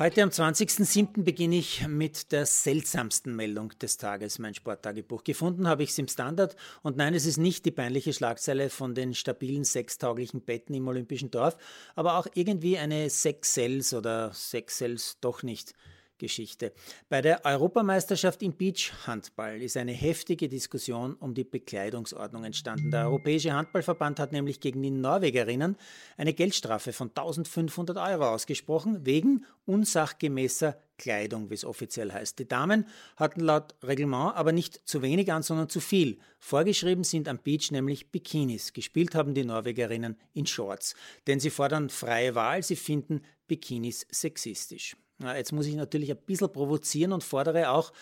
Heute am 20.07. beginne ich mit der seltsamsten Meldung des Tages, mein Sporttagebuch. Gefunden habe ich es im Standard und nein, es ist nicht die peinliche Schlagzeile von den stabilen sechstauglichen Betten im Olympischen Dorf, aber auch irgendwie eine Sex-Cells oder Sex-Cells doch nicht Geschichte. Bei der Europameisterschaft im Beach-Handball ist eine heftige Diskussion um die Bekleidungsordnung entstanden. Der Europäische Handballverband hat nämlich gegen die Norwegerinnen eine Geldstrafe von 1500 Euro ausgesprochen, wegen unsachgemäßer Kleidung, wie es offiziell heißt. Die Damen hatten laut Reglement aber nicht zu wenig an, sondern zu viel. Vorgeschrieben sind am Beach nämlich Bikinis. Gespielt haben die Norwegerinnen in Shorts. Denn sie fordern freie Wahl, sie finden Bikinis sexistisch. Ja, jetzt muss ich natürlich ein bisschen provozieren und fordere auch,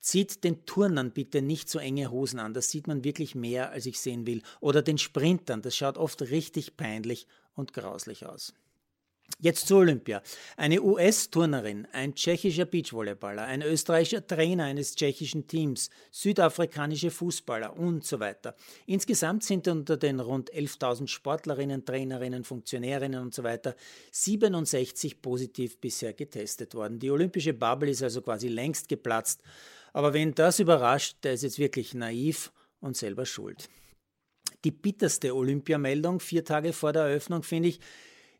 zieht den Turnern bitte nicht so enge Hosen an. Das sieht man wirklich mehr, als ich sehen will. Oder den Sprintern. Das schaut oft richtig peinlich und grauslich aus. Jetzt zur Olympia. Eine US-Turnerin, ein tschechischer Beachvolleyballer, ein österreichischer Trainer eines tschechischen Teams, südafrikanische Fußballer und so weiter. Insgesamt sind unter den rund 11.000 Sportlerinnen, Trainerinnen, Funktionärinnen und so weiter 67 positiv bisher getestet worden. Die olympische Bubble ist also quasi längst geplatzt. Aber wen das überrascht, der ist jetzt wirklich naiv und selber schuld. Die bitterste Olympiameldung vier Tage vor der Eröffnung finde ich,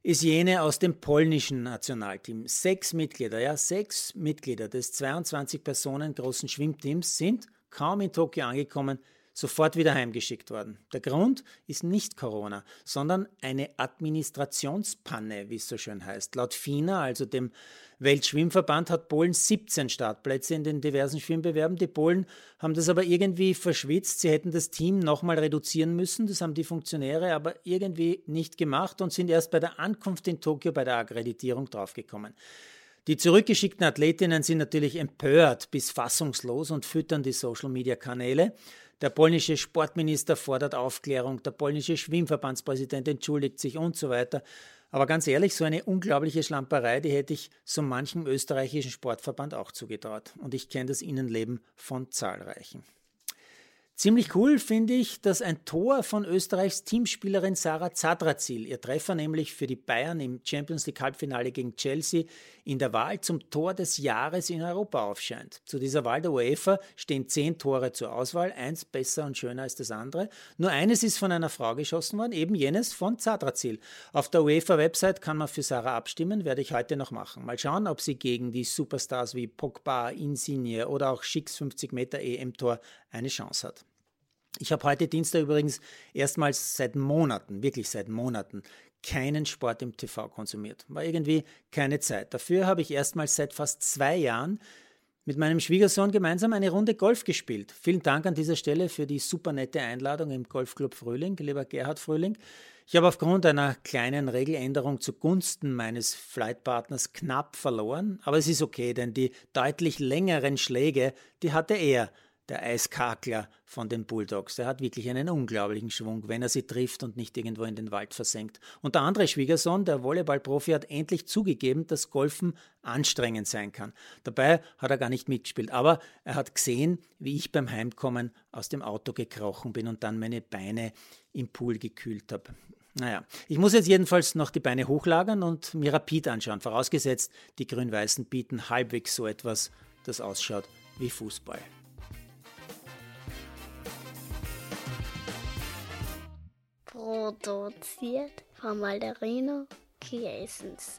ist jene aus dem polnischen Nationalteam. Sechs Mitglieder, ja, sechs Mitglieder des 22 Personen großen Schwimmteams sind kaum in Tokio angekommen, sofort wieder heimgeschickt worden. Der Grund ist nicht Corona, sondern eine Administrationspanne, wie es so schön heißt. Laut FINA, also dem Weltschwimmverband, hat Polen 17 Startplätze in den diversen Schwimmbewerben. Die Polen haben das aber irgendwie verschwitzt. Sie hätten das Team nochmal reduzieren müssen. Das haben die Funktionäre aber irgendwie nicht gemacht und sind erst bei der Ankunft in Tokio bei der Akkreditierung draufgekommen. Die zurückgeschickten Athletinnen sind natürlich empört bis fassungslos und füttern die Social-Media-Kanäle. Der polnische Sportminister fordert Aufklärung, der polnische Schwimmverbandspräsident entschuldigt sich und so weiter. Aber ganz ehrlich, so eine unglaubliche Schlamperei, die hätte ich so manchem österreichischen Sportverband auch zugetraut. Und ich kenne das Innenleben von zahlreichen. Ziemlich cool finde ich, dass ein Tor von Österreichs Teamspielerin Sarah Zadrazil, ihr Treffer nämlich für die Bayern im Champions League Halbfinale gegen Chelsea, in der Wahl zum Tor des Jahres in Europa aufscheint. Zu dieser Wahl der UEFA stehen zehn Tore zur Auswahl, eins besser und schöner als das andere. Nur eines ist von einer Frau geschossen worden, eben jenes von Zadrazil. Auf der UEFA-Website kann man für Sarah abstimmen, werde ich heute noch machen. Mal schauen, ob sie gegen die Superstars wie Pogba, Insigne oder auch Schicks 50 Meter EM-Tor eine Chance hat. Ich habe heute Dienstag übrigens erstmals seit Monaten, wirklich seit Monaten, keinen Sport im TV konsumiert. War irgendwie keine Zeit. Dafür habe ich erstmals seit fast zwei Jahren mit meinem Schwiegersohn gemeinsam eine Runde Golf gespielt. Vielen Dank an dieser Stelle für die super nette Einladung im Golfclub Frühling, lieber Gerhard Frühling. Ich habe aufgrund einer kleinen Regeländerung zugunsten meines Flightpartners knapp verloren, aber es ist okay, denn die deutlich längeren Schläge, die hatte er der Eiskakler von den Bulldogs. Der hat wirklich einen unglaublichen Schwung, wenn er sie trifft und nicht irgendwo in den Wald versenkt. Und der andere Schwiegersohn, der Volleyballprofi, hat endlich zugegeben, dass Golfen anstrengend sein kann. Dabei hat er gar nicht mitgespielt, aber er hat gesehen, wie ich beim Heimkommen aus dem Auto gekrochen bin und dann meine Beine im Pool gekühlt habe. Naja, ich muss jetzt jedenfalls noch die Beine hochlagern und mir Rapid anschauen, vorausgesetzt, die Grün-Weißen bieten halbwegs so etwas, das ausschaut wie Fußball. Produziert von Malderino Kiesens.